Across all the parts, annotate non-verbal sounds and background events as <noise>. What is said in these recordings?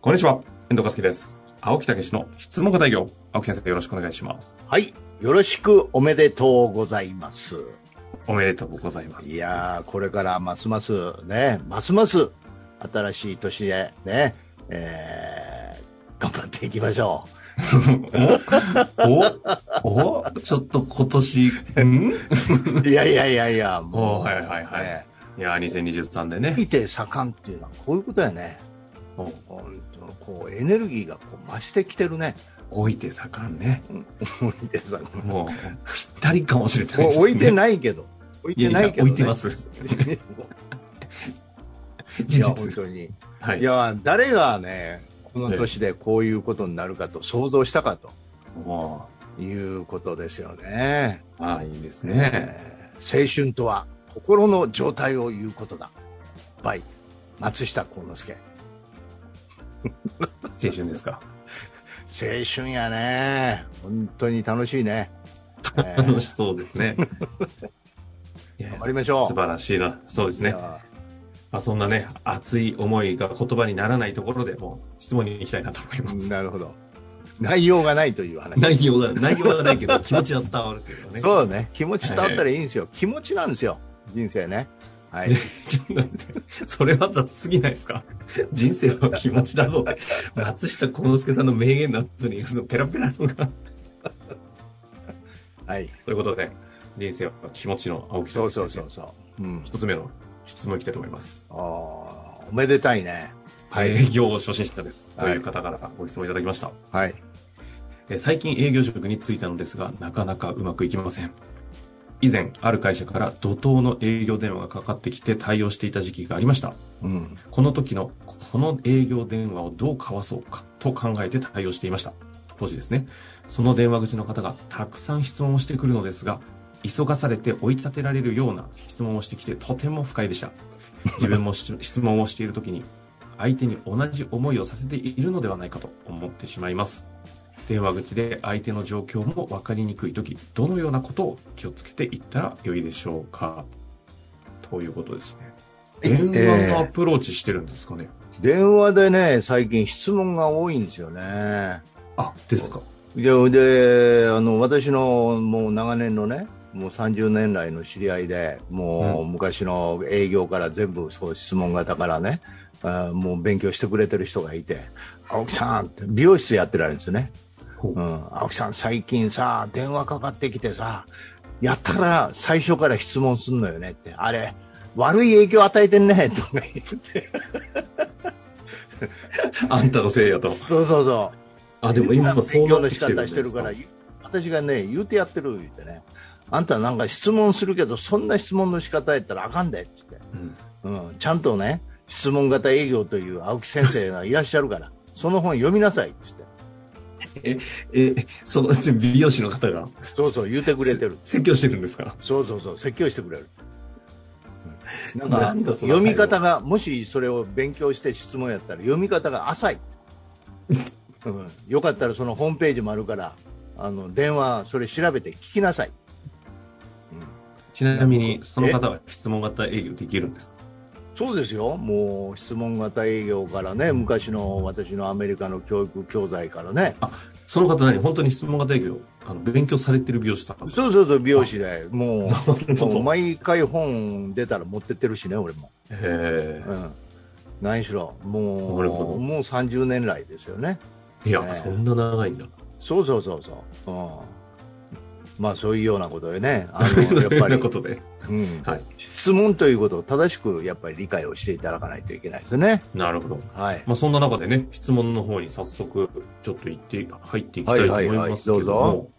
こんにちは、遠藤和樹です。青木武の質問型営業。青木先生、よろしくお願いします。はい。よろしくおめでとうございます。おめでとうございます。いやー、これからますますね、ますます新しい年でね、えー、頑張っていきましょ <laughs> おおおちょっと今年、ん？う。<laughs> いやいやいやいや、もう。おはいはいはいねいやー、2023でね。見て盛んっていうのはこういうことやね。お本当こう、エネルギーがこう増してきてるね。置いて盛んね。置いてさ、もう、ぴったりかもしれないです、ね。置いてないけど。置いてないけど、ね。いやいや置いてます <laughs> い事や、本実。当に。はいい。や、誰がね、この年でこういうことになるかと想像したかともいうことですよね。う、ああ、いいですね。えー青春とは心の状態を言うことだ。バイ、松下幸之助。青春ですか？青春やね。本当に楽しいね。えー楽しそうですね。<laughs> 頑張りましょう。素晴らしいな。そうですね。まあ、そんなね、熱い思いが言葉にならないところでもう質問に行きたいなと思います。なるほど。内容がないという話。内容が、内容がないけど気持ちは伝わるっていうのね。そうね。気持ち伝わったらいいんですよ。気持ちなんですよ。人生ね。はい。ね <laughs> ちょっと待って、それは雑すぎないですか？<laughs> 人生は気持ちだぞって。松下幸之助さんの名言の後に、そのペラペラのが。はい。ということで、人生は気持ちの青木そう先生そうそうそう。うん。一つ目の質問いきたいと思います。ああ、おめでたいね。はい。営業初心者です。はいという方からご質問いただきました。はい。えー最近営業職に就いたのですが、なかなかうまくいきません。以前、ある会社から怒涛の営業電話がかかってきて対応していた時期がありました。うん。この時の、この営業電話をどう交わそうかと考えて対応していました。当時ですね。その電話口の方がたくさん質問をしてくるのですが、急がされて追い立てられるような質問をしてきてとても不快でした。自分もし <laughs> 質問をしている時に、相手に同じ思いをさせているのではないかと思ってしまいます。電話口で相手の状況も分かりにくい時、どのようなことを気をつけていったらよいでしょうか？ということですね。電話のアプローチしてるんですかね？電話でね、最近質問が多いんですよね。あ、ですか。で、で、あの、私のもう長年のね、もう30年来の知り合いで、もう昔の営業から全部そう質問型からね、あもう勉強してくれてる人がいて、青木さんって美容室やってられるんですよね。ほう。うん、青木さん最近さ、電話かかってきてさ、やったら最初から質問すんのよねって、あれ、悪い影響与えてんね、<laughs> とか言って。<laughs> あんたのせいやと。そうそうそう。あ、でも今そう勉強の仕なってきてるんです方してるから、私がね、言うてやってる言ってね、あんたなんか質問するけど、そんな質問の仕方やったらあかんでって。うん。言って、うん、ちゃんとね、質問型営業という青木先生がいらっしゃるから、その本読みなさいって言って、え、その <laughs> 美容師の方がそうそう言うてくれてる。説教してるんですか？そうそうそう、説教してくれる。うんななんんか、読み方が、もしそれを勉強して質問やったら、読み方が浅い。<laughs> うん、よかったらそのホームページもあるから、あの、電話、それ調べて聞きなさい。ちなみに、その方は質問型営業できるんですか？そうですよ。もう質問型営業からね、昔の私のアメリカの教育教材からね。その方何？本当に質問型営業、あの、勉強されてる美容師さんそうそうそう、美容師で。もう、どもう毎回本出たら持ってってるしね、俺も。へうん。何しろ、もう、もう30年来ですよね。え。いや、ええそんな長いんだ。そうそうそうそう。うん。まあそういうようなことでね、<laughs> あとの、やっぱり、ことで。うん、はい。質問ということを正しくやっぱり理解をしていただかないといけないですね。なるほど。はい。まあ、そんな中でね、質問の方に早速、ちょっと行って、入っていきたいと思いますけども、はいはいはいど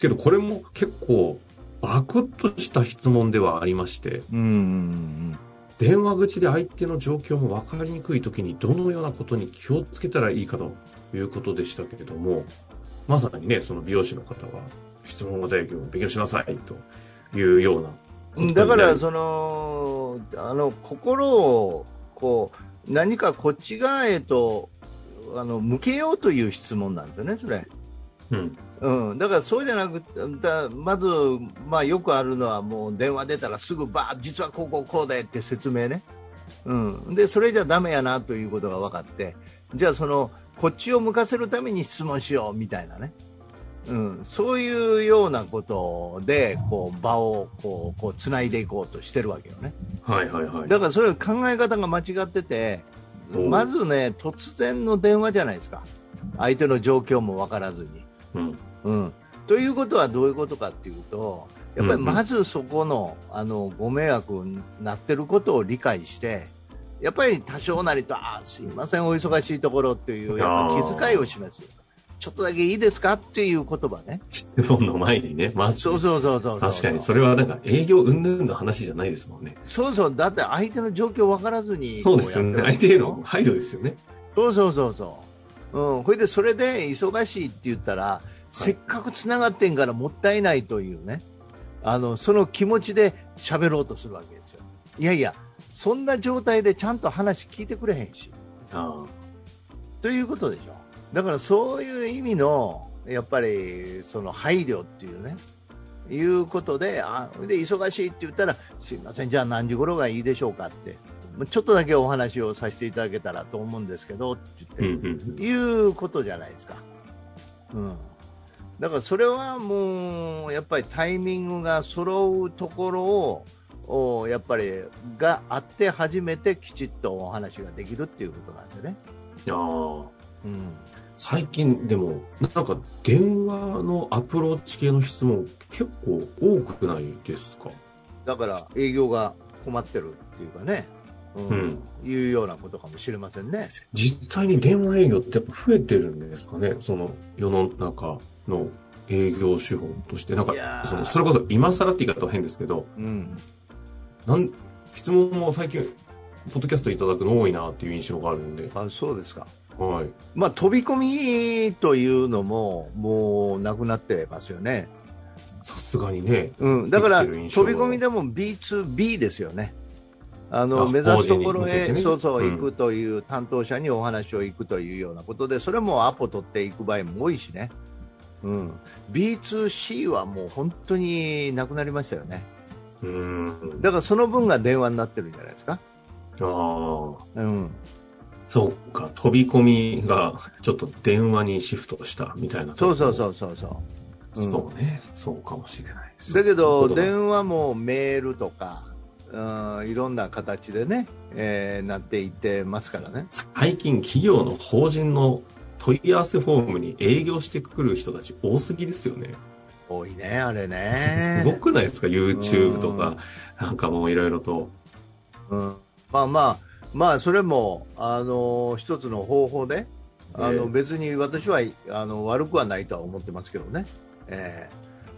けどこれも結構、バクッとした質問ではありまして、うんうんうん。電話口で相手の状況も分かりにくい時にどのようなことに気をつけたらいいかということでしたけれども、まさにね、その美容師の方は質問型営業を勉強しなさいというような。だから、その、あの、心を、こう、何かこっち側へと、あの、向けようという質問なんですよね、それ。うん。うん。だからそうじゃなくて、だまず、まあよくあるのはもう電話出たらすぐバーッ実はこうこうこうでって説明ね。うん。で、それじゃダメやなということが分かって、じゃあそのこっちを向かせるために質問しようみたいなね、うん、そういうようなことでこう場をこうこうつないでいこうとしてるわけよね。はいはいはい。だからそういう考え方が間違ってて、まずね、突然の電話じゃないですか。相手の状況も分からずに。うん。うん。ということはどういうことかっていうと、やっぱりまずそこの、あの、ご迷惑になってることを理解して、やっぱり多少なりと、あすいません、お忙しいところっていう、やっぱ気遣いを示す。ちょっとだけいいですかっていう言葉ね。質問の前にね、まず。そうそうそうそう確かに、それはなんか営業云々の話じゃないですもんね。そうそう、だって相手の状況分からずに。そうですよね。相手への配慮ですよね。そうそうそうそう。うん、これでそれで忙しいって言ったら、はい、せっかくつながってんからもったいないというね、あの、その気持ちで喋ろうとするわけですよ。いやいや、そんな状態でちゃんと話聞いてくれへんし。あということでしょ。だからそういう意味の、やっぱりその配慮っていうね、いうことで、あで忙しいって言ったら、すいません、じゃあ何時頃がいいでしょうかって、ちょっとだけお話をさせていただけたらと思うんですけどって言って、いうことじゃないですか。うん、だからそれはもう、やっぱりタイミングが揃うところを、おやっぱりがあって初めてきちっとお話ができるっていうことなんでね。あうん、最近でも、なんか電話のアプローチ系の質問結構多くないですか？だから営業が困ってるっていうかね、うん、うん、いうようなことかもしれませんね。実際に電話営業ってやっぱ増えてるんですかね？その世の中の営業手法として。なんか、そのそれこそ今更って言い方は変ですけど、うん、なん質問も最近、ポッドキャストいただくの多いなっていう印象があるんで。あ、そうですか。はい。まあ、飛び込みというのも、もうなくなってますよね。さすがにね。うん。だから、飛び込みでも B2B ですよね。あの、目指すところへ、ね、そうそう、行くという、担当者にお話を行くというようなことで、それもアポ取っていく場合も多いしね。うん。B2C はもう本当になくなりましたよね。うん。だからその分が電話になってるんじゃないですか。ああ。うん。そうか、飛び込みがちょっと電話にシフトしたみたいな。そうそうそうそうそう。うん、そうね、そうかもしれないだけど、電話もメールとか、うん、いろんな形でね、えー、なっていってますからね。最近、企業の法人の問い合わせフォームに営業してくる人たち多すぎですよね。多いね、あれね。<laughs> すごくないですか ?YouTube とか、なんかもういろいろと。うん。まあまあ、まあ、それも、あの、一つの方法で、あの、別に私は、あの、悪くはないとは思ってますけどね。え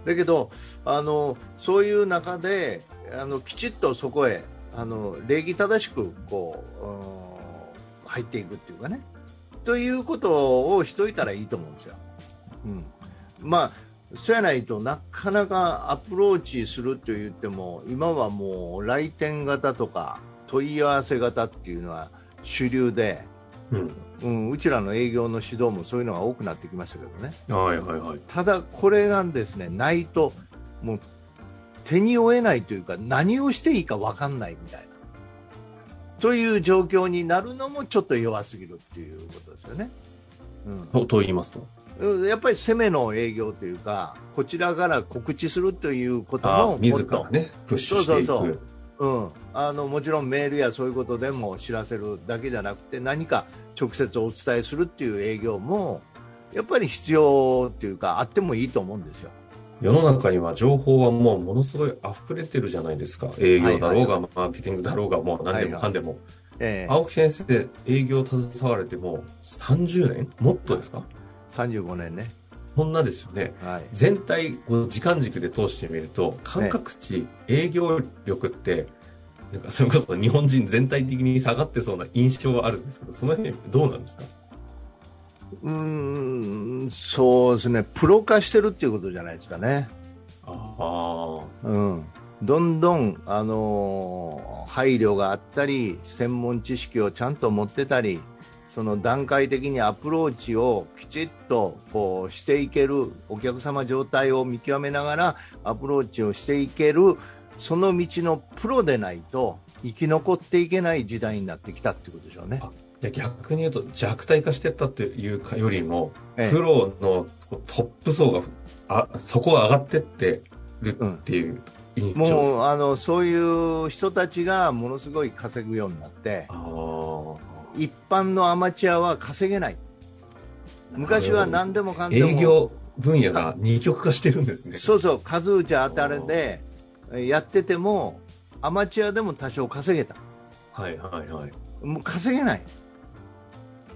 ー、だけど、あの、そういう中で、あの、きちっとそこへ、あの、礼儀正しく、こう、入っていくっていうかね。ということをしといたらいいと思うんですよ。うん。まあ、そうやないとなかなかアプローチすると言っても今はもう来店型とか問い合わせ型っていうのは主流で、うんうん、うちらの営業の指導もそういうのが多くなってきましたけどね。はいはいはい。ただ、これがですね、ないと、もう手に負えないというか、何をしていいか分かんないみたいな。という状況になるのもちょっと弱すぎるっていうことですよね。うん、と言いますと？やっぱり攻めの営業というか、こちらから告知するということも自らね、プッシュしていく。そうそうそううん、あのもちろんメールやそういうことでも知らせるだけじゃなくて何か直接お伝えするっていう営業もやっぱり必要っていうかあってもいいと思うんですよ。世の中には情報はもうものすごい溢れてるじゃないですか。営業だろうが、マーケティングだろうが、もう何でもかんでも。え青木先生、営業携われても30年？もっとですか ?35 年ね。そんなですよね。はい、全体、時間軸で通してみると、感覚値、ね、営業力って、なんかそれこそ日本人全体的に下がってそうな印象があるんですけど、その辺どうなんですか？うん、そうですね、プロ化してるっていうことじゃないですかね。ああ。うん。どんどん、あのー、配慮があったり、専門知識をちゃんと持ってたり、その段階的にアプローチをきちっとこうしていけるお客様状態を見極めながらアプローチをしていけるその道のプロでないと生き残っていけない時代になってきたってことでしょうね。逆に言うと弱体化してったっていうかよりも、ええ。プロのトップ層があそこが上がってってるっていう印象です、もうあのそういう人たちがものすごい稼ぐようになって一般のアマチュアは稼げない昔は何でもかんでも営業分野が二極化してるんですね。そうそう数打ち当たりでやっててもアマチュアでも多少稼げたはいはいはい。もう稼げない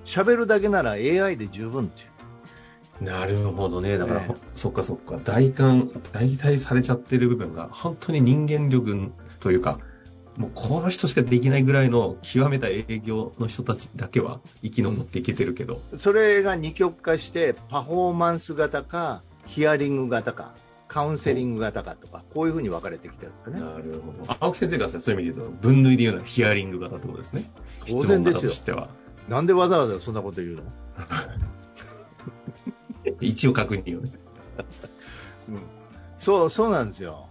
喋るだけなら AI で十分っていうなるほどね。だから、ええそっかそっか。代官、代替されちゃってる部分が、本当に人間力というか、もうこの人しかできないぐらいの極めた営業の人たちだけは生き残っていけてるけど。それが二極化してパフォーマンス型かヒアリング型かカウンセリング型かとかこういうふうに分かれてきてるんですよねなるほど。青木先生がそういう意味で言うと、分類で言うのはヒアリング型ってことですね。当然ですよ。なんでわざわざそんなこと言うの？<laughs> 一応確認をね。<laughs> そうそうなんですよ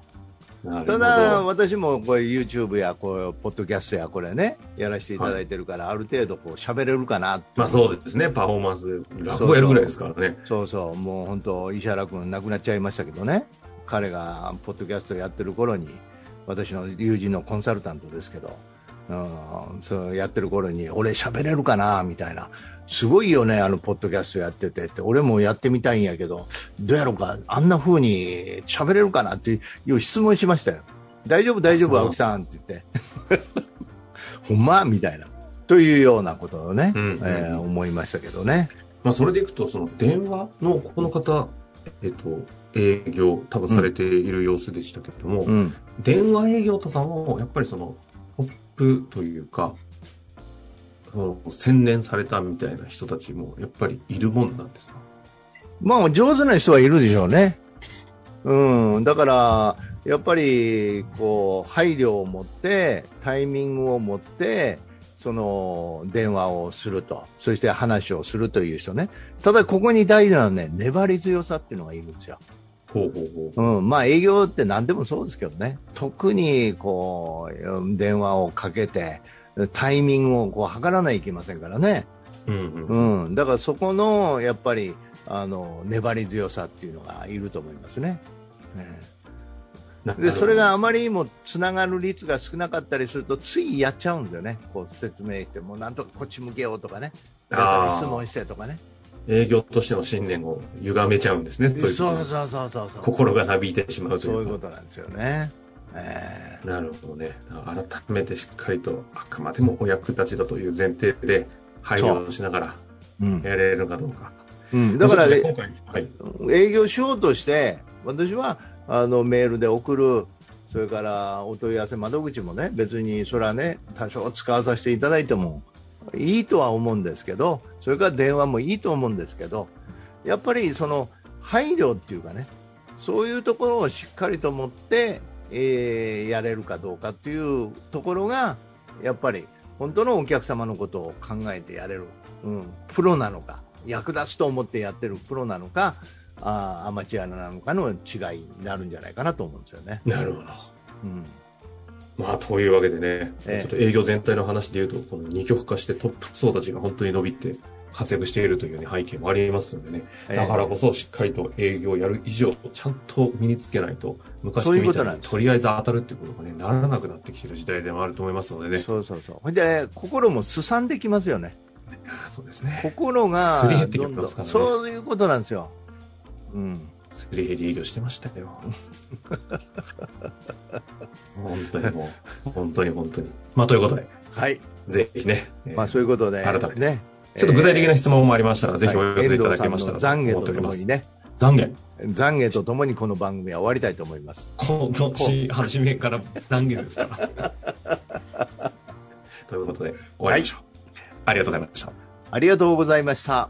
ただ、私もこれ YouTube やこうポッドキャストやこれねやらせていただいてるから、ある程度こう喋れるかなまあそうですね。パフォーマンス、落語やるぐらいですからね。そうそう。もう本当石原君亡くなっちゃいましたけどね。彼がポッドキャストやってる頃に私の友人のコンサルタントですけど、うん、そうやってる頃に俺喋れるかなみたいな。すごいよねあのポッドキャストやっててって。俺もやってみたいんやけどどうやろうかあんな風に喋れるかなっていう質問しましたよ。大丈夫大丈夫青木さんって言って。<laughs> ほんま？みたいな。というようなことをね、うんうんうん。えー思いましたけどね。まあそれでいくと、その電話のこの方、えっと、営業多分されている様子でしたけれども、うん。電話営業とかも、やっぱりその、トップというか、その洗練されたみたいな人たちも、やっぱりいるもんなんですか？まあ、上手な人はいるでしょうね。うん。だから、やっぱり、こう、配慮を持って、タイミングを持って、その、電話をすると。そして話をするという人ね。ただ、ここに大事なのはね、粘り強さっていうのがいるんですよ。ほうほうほう。うん。まあ、営業って何でもそうですけどね。特に、こう、電話をかけて、タイミングをこう測らないといけませんからね。うんうん。うん、だからそこのやっぱりあの粘り強さっていうのがいると思いますね。なでそれがあまり。りにもつながる率が少なかったりするとついやっちゃうんですよね、こう説明してもうなんとかこっち向けようとかね、あー質問してとかね、営業としての信念を歪めちゃうんですね。そうそういうそうそうそうそう心がなびいてしまうとそういうういかことなんですよね。えなるほどね。改めてしっかりと、あくまでもお役立ちだという前提で配慮をしながらやれるのかどうか。うん、だから、ね今回、はい。営業しようとして私はあのメールで送るそれからお問い合わせ窓口もね別にそれはね多少使わさせていただいてもいいとは思うんですけどそれから電話もいいと思うんですけどやっぱりその配慮っていうかねそういうところをしっかりと持って、えーやれるかどうかっていうところがやっぱり本当のお客様のことを考えてやれる、うん、プロなのか役立つと思ってやってるプロなのかあーアマチュアなのかの違いになるんじゃないかなと思うんですよね。なるほど。うんまあ、というわけでね、ええちょっと営業全体の話で言うと、この二極化してトップ層たちが本当に伸びて活躍しているという、ね、背景もありますのでね、ええだからこそしっかりと営業をやる以上、ちゃんと身につけないと、昔みたいにことりあえず当たるっていうことがね、ならなくなってきてる時代でもあると思いますのでね。そうそうそう。ほんで、心もすさんできますよね。そうですね。心がすり減ってきどんどんますからねそういうことなんですよ。うん。すり減り営業してましたよ。<laughs> 本当にもう、本当に本当に。まあ、ということで、はい。ぜひね、えーまあそういうことで、改めてね。ちょっと具体的な質問もありましたら、ぜひお寄せいただけましたら懺悔とともに。ね、懺悔。懺悔とともにこの番組は終わりたいと思います。今年初めから懺悔ですから。<laughs> ということで、終わりましょう。ありがとうございました。ありがとうございました。